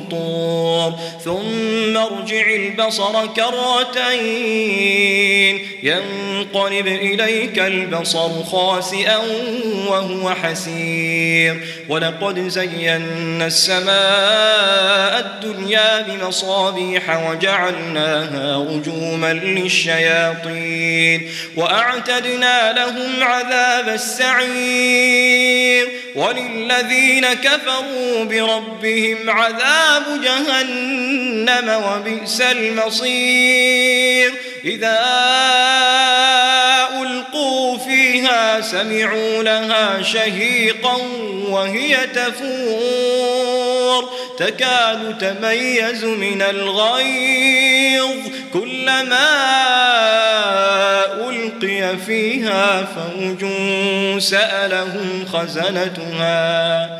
الفطور. ثم ارجع البصر كرتين ينقلب إليك البصر خاسئا وهو حسير. ولقد زينا السماء الدنيا بمصابيح وجعلناها رجوما للشياطين. وأعتدنا لهم عذاب السعير. وللذين كفروا بربهم عذاب جهنم وبئس المصير. إذا ألقوا فيها سمعوا لها شهيقا وهي تفور. تكاد تميز من الغيظ. كلما ألقي فيها فوج سألهم خزنتها.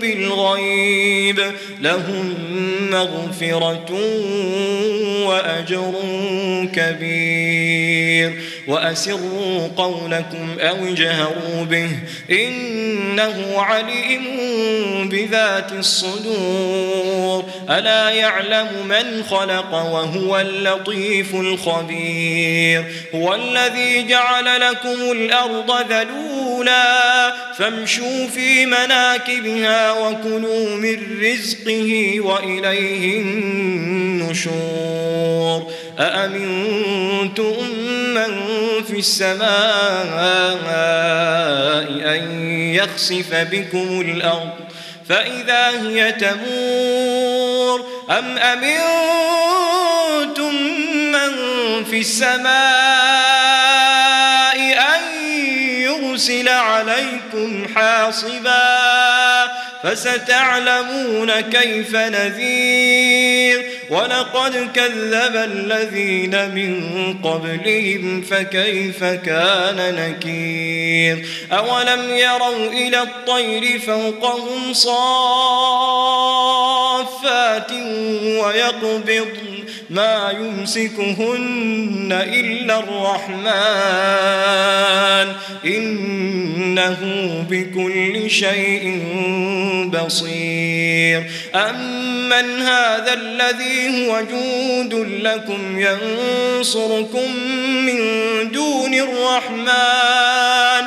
بالغيب لهم مغفرة وأجر كبير. وأسروا قولكم أو اجهروا به إنه عليم بذات الصدور. ألا يعلم من خلق وهو اللطيف الخبير؟ هو الذي جعل لكم الأرض ذلولا فامشوا في مناكبها وكلوا من رزقه وإليه النشور. أأمنتم من في السماء أن يخسف بكم الأرض فإذا هي تمور؟ أم أمنتم من في السماء يرسل عليكم حاصباً فستعلمون كيف نذير. ولقد كذب الذين من قبلهم فكيف كان نكير. أولم يروا إلى الطير فوقهم صافات ويقبض ما يمسكهن إلا الرحمن. إنه بكل شيء بصير. أمن هذا الذي هو جود لكم ينصركم من دون الرحمن.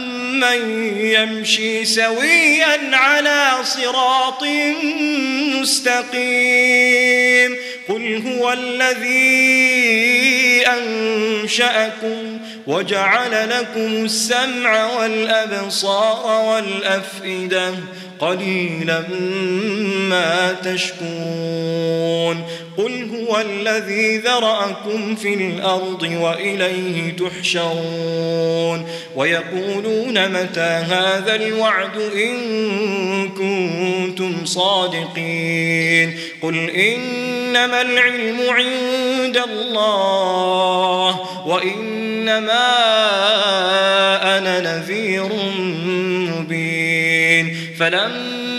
أمن يمشي سويا على صراط مستقيم. قل هو الذي أنشأكم وجعل لكم السمع والأبصار والأفئدة قليلا ما تشكون. قل هو الذي ذرأكم في الأرض وإليه تحشرون. ويقولون متى هذا الوعد إن كنتم صادقين. قل إنما العلم عند الله وإنما أنا نذير مبين. فلما